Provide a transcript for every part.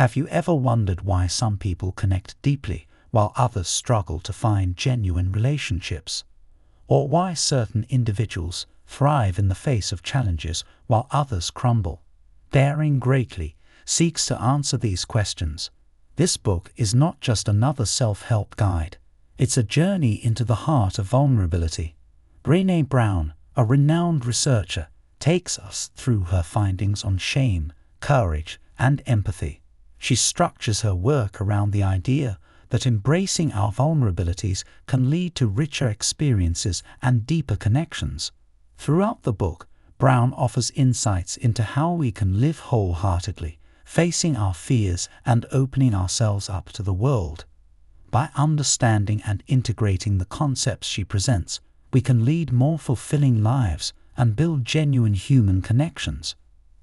Have you ever wondered why some people connect deeply while others struggle to find genuine relationships? Or why certain individuals thrive in the face of challenges while others crumble? Daring Greatly seeks to answer these questions. This book is not just another self help guide, it's a journey into the heart of vulnerability. Brene Brown, a renowned researcher, takes us through her findings on shame, courage, and empathy. She structures her work around the idea that embracing our vulnerabilities can lead to richer experiences and deeper connections. Throughout the book, Brown offers insights into how we can live wholeheartedly, facing our fears and opening ourselves up to the world. By understanding and integrating the concepts she presents, we can lead more fulfilling lives and build genuine human connections.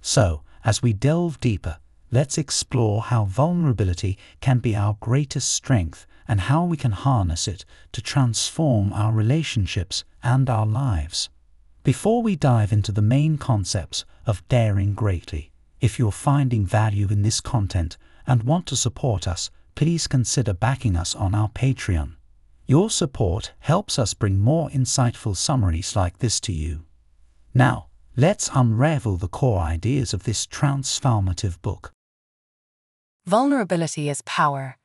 So, as we delve deeper, let's explore how vulnerability can be our greatest strength and how we can harness it to transform our relationships and our lives. Before we dive into the main concepts of daring greatly, if you're finding value in this content and want to support us, please consider backing us on our Patreon. Your support helps us bring more insightful summaries like this to you. Now, let's unravel the core ideas of this transformative book. Vulnerability is power.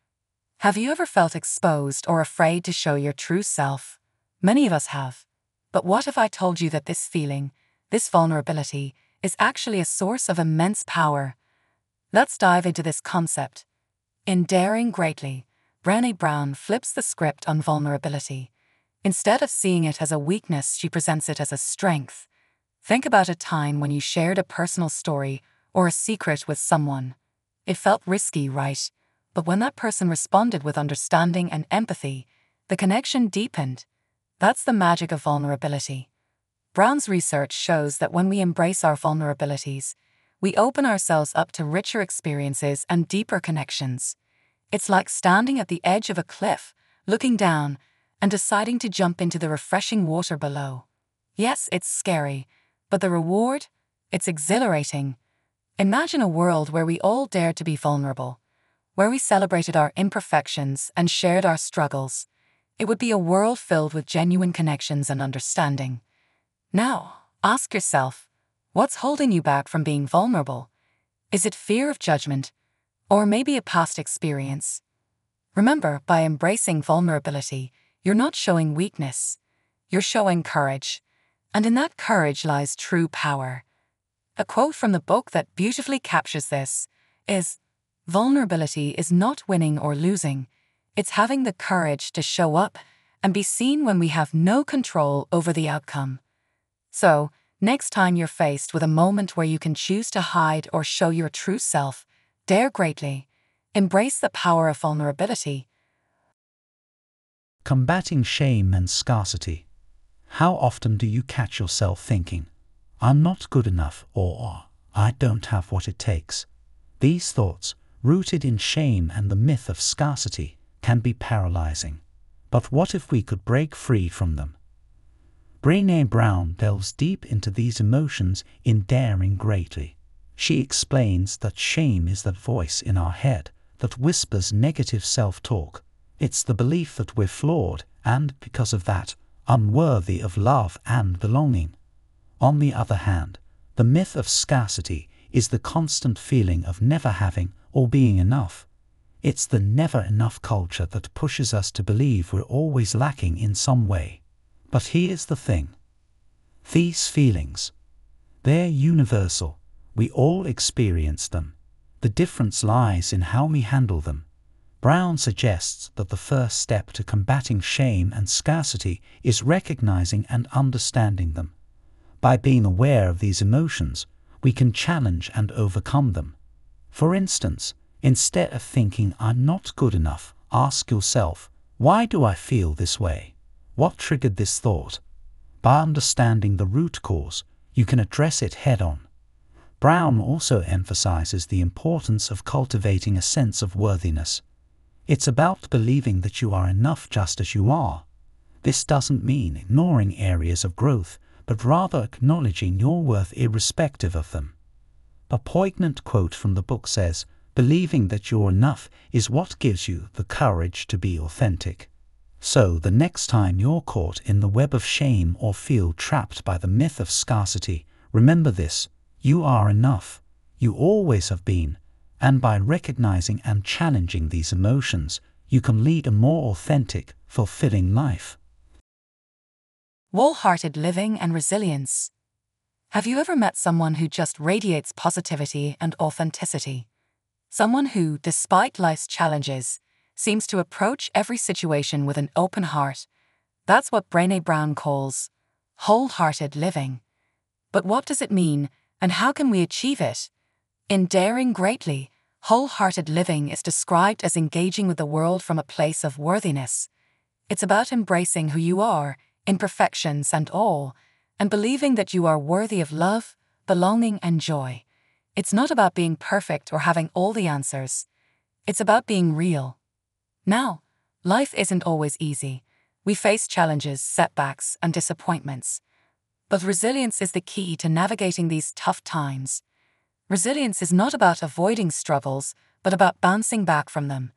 Have you ever felt exposed or afraid to show your true self? Many of us have. But what if I told you that this feeling, this vulnerability, is actually a source of immense power? Let's dive into this concept. In Daring Greatly, Brené Brown flips the script on vulnerability. Instead of seeing it as a weakness, she presents it as a strength. Think about a time when you shared a personal story or a secret with someone. It felt risky, right? But when that person responded with understanding and empathy, the connection deepened. That's the magic of vulnerability. Brown's research shows that when we embrace our vulnerabilities, we open ourselves up to richer experiences and deeper connections. It's like standing at the edge of a cliff, looking down, and deciding to jump into the refreshing water below. Yes, it's scary, but the reward? It's exhilarating. Imagine a world where we all dared to be vulnerable, where we celebrated our imperfections and shared our struggles. It would be a world filled with genuine connections and understanding. Now, ask yourself what's holding you back from being vulnerable? Is it fear of judgment? Or maybe a past experience? Remember, by embracing vulnerability, you're not showing weakness, you're showing courage. And in that courage lies true power. A quote from the book that beautifully captures this is Vulnerability is not winning or losing, it's having the courage to show up and be seen when we have no control over the outcome. So, next time you're faced with a moment where you can choose to hide or show your true self, dare greatly. Embrace the power of vulnerability. Combating shame and scarcity. How often do you catch yourself thinking, I'm not good enough or I don't have what it takes? These thoughts, rooted in shame and the myth of scarcity, can be paralyzing. But what if we could break free from them? Brene Brown delves deep into these emotions in Daring Greatly. She explains that shame is that voice in our head that whispers negative self talk. It's the belief that we're flawed and, because of that, unworthy of love and belonging. On the other hand, the myth of scarcity is the constant feeling of never having or being enough. It's the never enough culture that pushes us to believe we're always lacking in some way. But here's the thing these feelings, they're universal. We all experience them. The difference lies in how we handle them. Brown suggests that the first step to combating shame and scarcity is recognizing and understanding them. By being aware of these emotions, we can challenge and overcome them. For instance, instead of thinking I'm not good enough, ask yourself, why do I feel this way? What triggered this thought? By understanding the root cause, you can address it head on. Brown also emphasizes the importance of cultivating a sense of worthiness. It's about believing that you are enough just as you are. This doesn't mean ignoring areas of growth, but rather acknowledging your worth irrespective of them. A poignant quote from the book says, Believing that you're enough is what gives you the courage to be authentic. So, the next time you're caught in the web of shame or feel trapped by the myth of scarcity, remember this you are enough. You always have been. And by recognizing and challenging these emotions, you can lead a more authentic, fulfilling life. Wholehearted living and resilience. Have you ever met someone who just radiates positivity and authenticity? Someone who, despite life's challenges, seems to approach every situation with an open heart. That's what Brene Brown calls wholehearted living. But what does it mean, and how can we achieve it? In Daring Greatly, wholehearted living is described as engaging with the world from a place of worthiness. It's about embracing who you are, imperfections and all, and believing that you are worthy of love, belonging, and joy. It's not about being perfect or having all the answers. It's about being real. Now, life isn't always easy. We face challenges, setbacks, and disappointments. But resilience is the key to navigating these tough times. Resilience is not about avoiding struggles, but about bouncing back from them.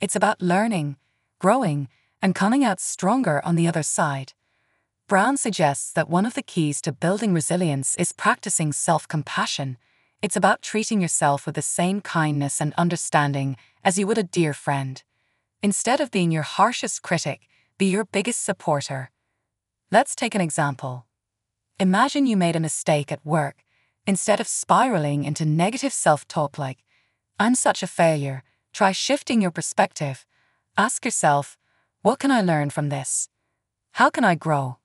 It's about learning, growing, and coming out stronger on the other side. Brown suggests that one of the keys to building resilience is practicing self compassion. It's about treating yourself with the same kindness and understanding as you would a dear friend. Instead of being your harshest critic, be your biggest supporter. Let's take an example. Imagine you made a mistake at work. Instead of spiraling into negative self talk like, I'm such a failure, try shifting your perspective. Ask yourself, what can I learn from this? How can I grow?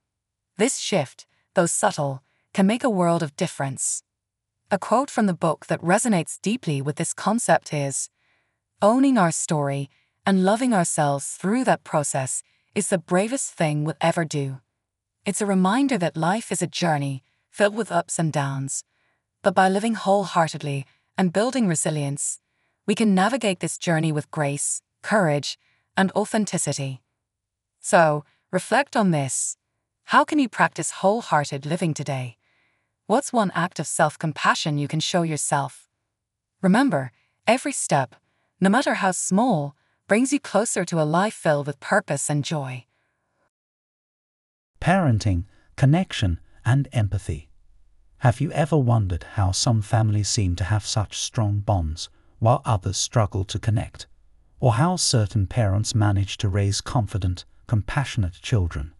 This shift, though subtle, can make a world of difference. A quote from the book that resonates deeply with this concept is Owning our story and loving ourselves through that process is the bravest thing we'll ever do. It's a reminder that life is a journey filled with ups and downs, but by living wholeheartedly and building resilience, we can navigate this journey with grace, courage, and authenticity. So, reflect on this how can you practice wholehearted living today? What's one act of self compassion you can show yourself? Remember, every step, no matter how small, brings you closer to a life filled with purpose and joy. Parenting, connection, and empathy. Have you ever wondered how some families seem to have such strong bonds while others struggle to connect? Or how certain parents manage to raise confident, compassionate children?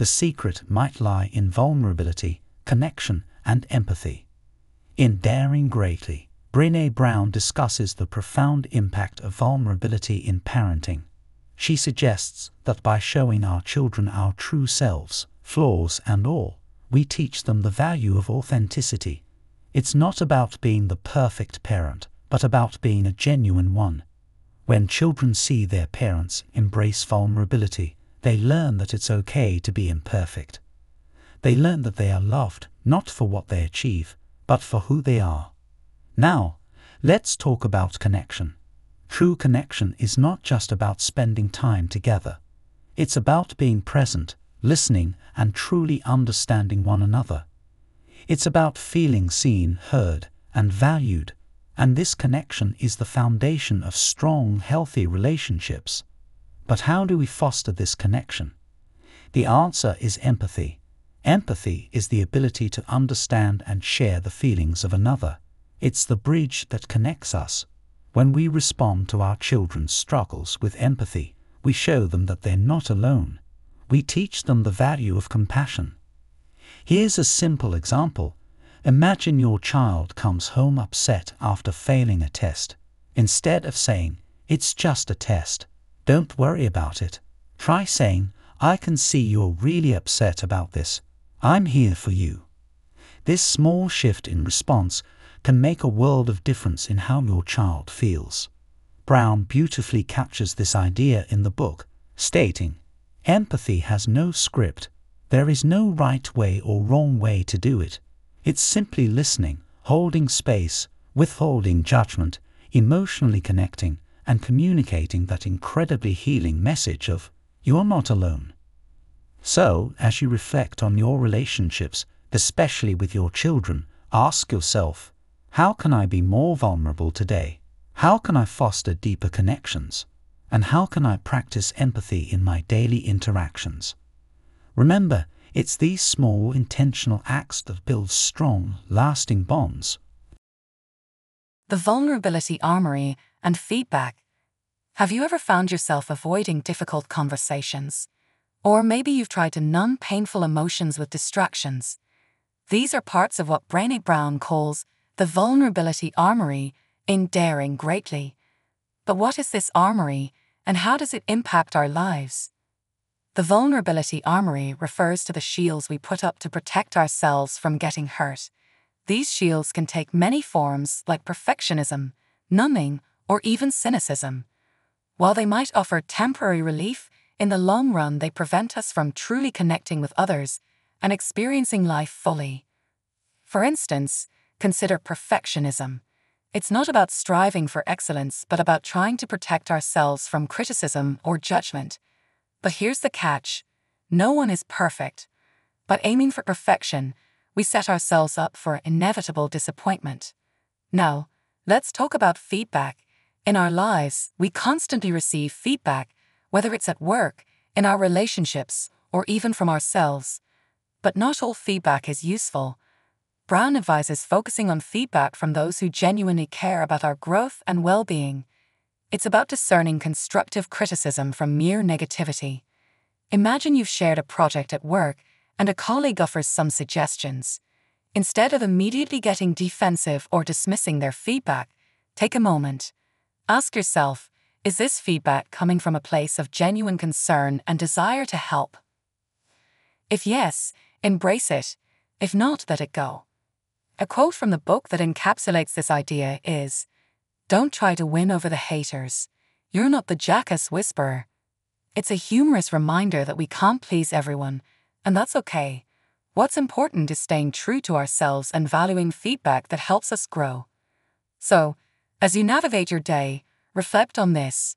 The secret might lie in vulnerability, connection, and empathy. In Daring Greatly, Brene Brown discusses the profound impact of vulnerability in parenting. She suggests that by showing our children our true selves, flaws and all, we teach them the value of authenticity. It's not about being the perfect parent, but about being a genuine one. When children see their parents embrace vulnerability, they learn that it's okay to be imperfect. They learn that they are loved not for what they achieve, but for who they are. Now, let's talk about connection. True connection is not just about spending time together. It's about being present, listening, and truly understanding one another. It's about feeling seen, heard, and valued, and this connection is the foundation of strong, healthy relationships. But how do we foster this connection? The answer is empathy. Empathy is the ability to understand and share the feelings of another. It's the bridge that connects us. When we respond to our children's struggles with empathy, we show them that they're not alone. We teach them the value of compassion. Here's a simple example. Imagine your child comes home upset after failing a test. Instead of saying, it's just a test, don't worry about it. Try saying, I can see you're really upset about this. I'm here for you. This small shift in response can make a world of difference in how your child feels. Brown beautifully captures this idea in the book, stating, Empathy has no script. There is no right way or wrong way to do it. It's simply listening, holding space, withholding judgment, emotionally connecting, and communicating that incredibly healing message of, you're not alone. So, as you reflect on your relationships, especially with your children, ask yourself, how can I be more vulnerable today? How can I foster deeper connections? And how can I practice empathy in my daily interactions? Remember, it's these small intentional acts that build strong, lasting bonds. The vulnerability armory and feedback. Have you ever found yourself avoiding difficult conversations? Or maybe you've tried to numb painful emotions with distractions. These are parts of what Brené Brown calls the vulnerability armory in Daring Greatly. But what is this armory, and how does it impact our lives? The vulnerability armory refers to the shields we put up to protect ourselves from getting hurt. These shields can take many forms, like perfectionism, numbing, or even cynicism. While they might offer temporary relief, in the long run they prevent us from truly connecting with others and experiencing life fully. For instance, consider perfectionism. It's not about striving for excellence, but about trying to protect ourselves from criticism or judgment. But here's the catch no one is perfect. But aiming for perfection, we set ourselves up for inevitable disappointment. Now, let's talk about feedback. In our lives, we constantly receive feedback, whether it's at work, in our relationships, or even from ourselves. But not all feedback is useful. Brown advises focusing on feedback from those who genuinely care about our growth and well being. It's about discerning constructive criticism from mere negativity. Imagine you've shared a project at work and a colleague offers some suggestions. Instead of immediately getting defensive or dismissing their feedback, take a moment. Ask yourself is this feedback coming from a place of genuine concern and desire to help? If yes, embrace it. If not, let it go. A quote from the book that encapsulates this idea is don't try to win over the haters. You're not the jackass whisperer. It's a humorous reminder that we can't please everyone, and that's okay. What's important is staying true to ourselves and valuing feedback that helps us grow. So, as you navigate your day, reflect on this.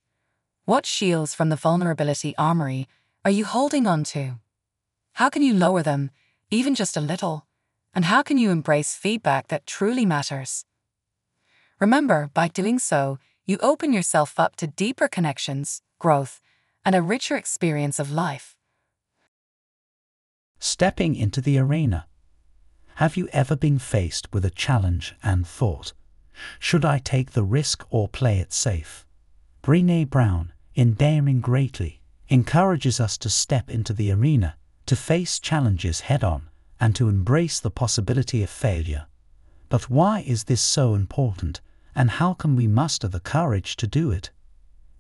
What shields from the vulnerability armory are you holding on to? How can you lower them, even just a little? And how can you embrace feedback that truly matters? Remember, by doing so, you open yourself up to deeper connections, growth, and a richer experience of life. Stepping into the arena. Have you ever been faced with a challenge and thought, should I take the risk or play it safe? Brené Brown, in Daring Greatly, encourages us to step into the arena, to face challenges head on, and to embrace the possibility of failure. But why is this so important? and how can we muster the courage to do it?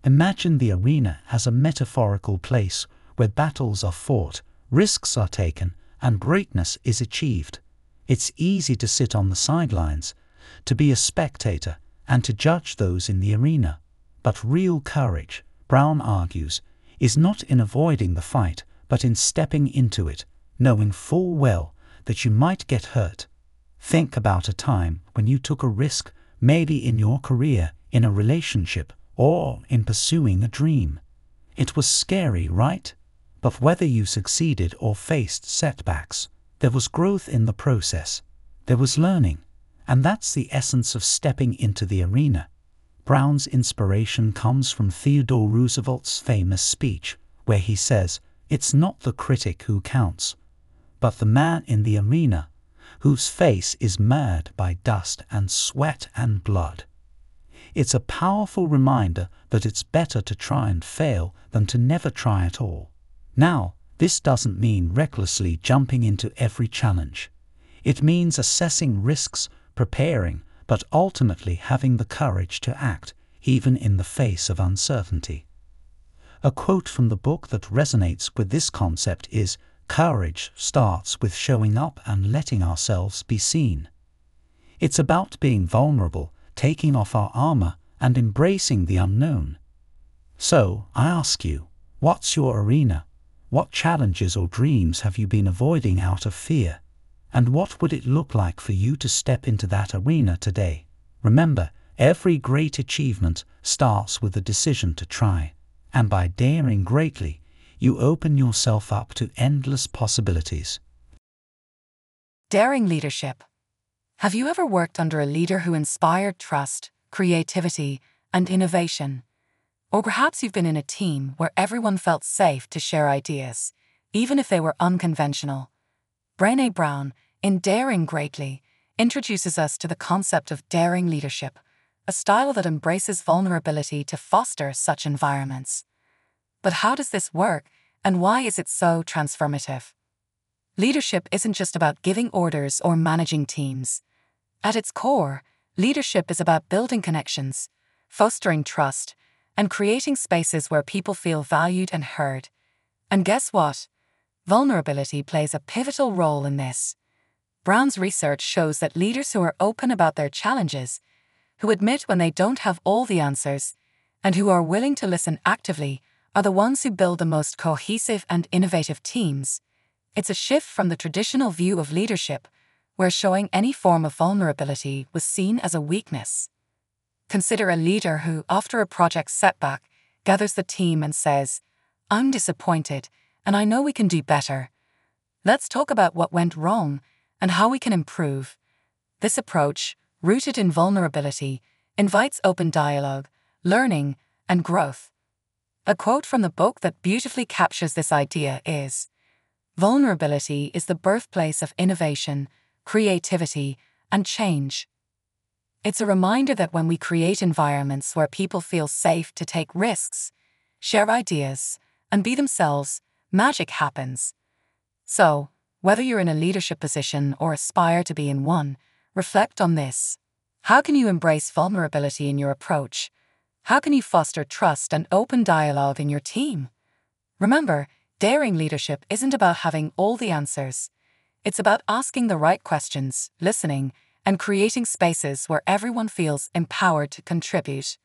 Imagine the arena as a metaphorical place where battles are fought, risks are taken, and greatness is achieved. It's easy to sit on the sidelines, to be a spectator, and to judge those in the arena. But real courage, Brown argues, is not in avoiding the fight, but in stepping into it, knowing full well that you might get hurt. Think about a time when you took a risk maybe in your career, in a relationship, or in pursuing a dream. It was scary, right? But whether you succeeded or faced setbacks, there was growth in the process. There was learning. And that's the essence of stepping into the arena. Brown's inspiration comes from Theodore Roosevelt's famous speech, where he says, It's not the critic who counts, but the man in the arena whose face is marred by dust and sweat and blood. It's a powerful reminder that it's better to try and fail than to never try at all. Now, this doesn't mean recklessly jumping into every challenge. It means assessing risks, preparing, but ultimately having the courage to act, even in the face of uncertainty. A quote from the book that resonates with this concept is Courage starts with showing up and letting ourselves be seen. It's about being vulnerable, taking off our armor, and embracing the unknown. So, I ask you, what's your arena? What challenges or dreams have you been avoiding out of fear? And what would it look like for you to step into that arena today? Remember, every great achievement starts with a decision to try, and by daring greatly, you open yourself up to endless possibilities. Daring leadership. Have you ever worked under a leader who inspired trust, creativity, and innovation. Or perhaps you've been in a team where everyone felt safe to share ideas, even if they were unconventional. Brene Brown, in Daring Greatly, introduces us to the concept of daring leadership, a style that embraces vulnerability to foster such environments. But how does this work, and why is it so transformative? Leadership isn't just about giving orders or managing teams. At its core, leadership is about building connections, fostering trust, and creating spaces where people feel valued and heard. And guess what? Vulnerability plays a pivotal role in this. Brown's research shows that leaders who are open about their challenges, who admit when they don't have all the answers, and who are willing to listen actively are the ones who build the most cohesive and innovative teams. It's a shift from the traditional view of leadership, where showing any form of vulnerability was seen as a weakness. Consider a leader who, after a project setback, gathers the team and says, I'm disappointed and I know we can do better. Let's talk about what went wrong and how we can improve. This approach, rooted in vulnerability, invites open dialogue, learning, and growth. A quote from the book that beautifully captures this idea is Vulnerability is the birthplace of innovation, creativity, and change. It's a reminder that when we create environments where people feel safe to take risks, share ideas, and be themselves, magic happens. So, whether you're in a leadership position or aspire to be in one, reflect on this. How can you embrace vulnerability in your approach? How can you foster trust and open dialogue in your team? Remember, daring leadership isn't about having all the answers. It's about asking the right questions, listening, and creating spaces where everyone feels empowered to contribute.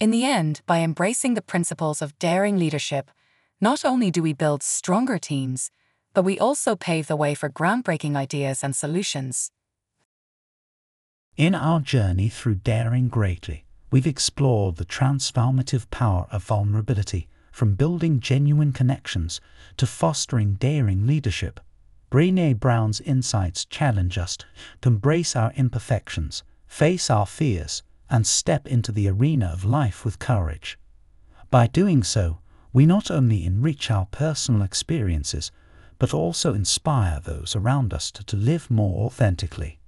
In the end, by embracing the principles of daring leadership, not only do we build stronger teams, but we also pave the way for groundbreaking ideas and solutions. In our journey through Daring Greatly, we've explored the transformative power of vulnerability, from building genuine connections to fostering daring leadership. Brene Brown's insights challenge us to embrace our imperfections, face our fears, and step into the arena of life with courage. By doing so, we not only enrich our personal experiences, but also inspire those around us to, to live more authentically.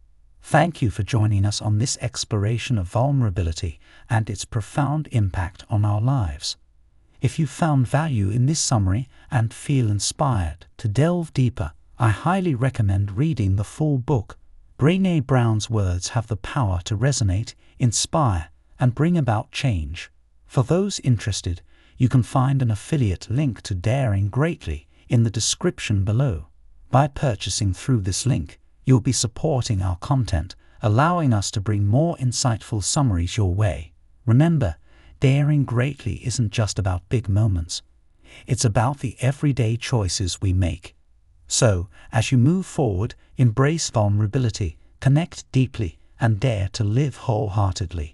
Thank you for joining us on this exploration of vulnerability and its profound impact on our lives. If you found value in this summary and feel inspired to delve deeper, I highly recommend reading the full book. Brene Brown's words have the power to resonate, inspire, and bring about change. For those interested, you can find an affiliate link to Daring Greatly in the description below. By purchasing through this link, you'll be supporting our content, allowing us to bring more insightful summaries your way. Remember, daring greatly isn't just about big moments. It's about the everyday choices we make. So, as you move forward, embrace vulnerability, connect deeply, and dare to live wholeheartedly.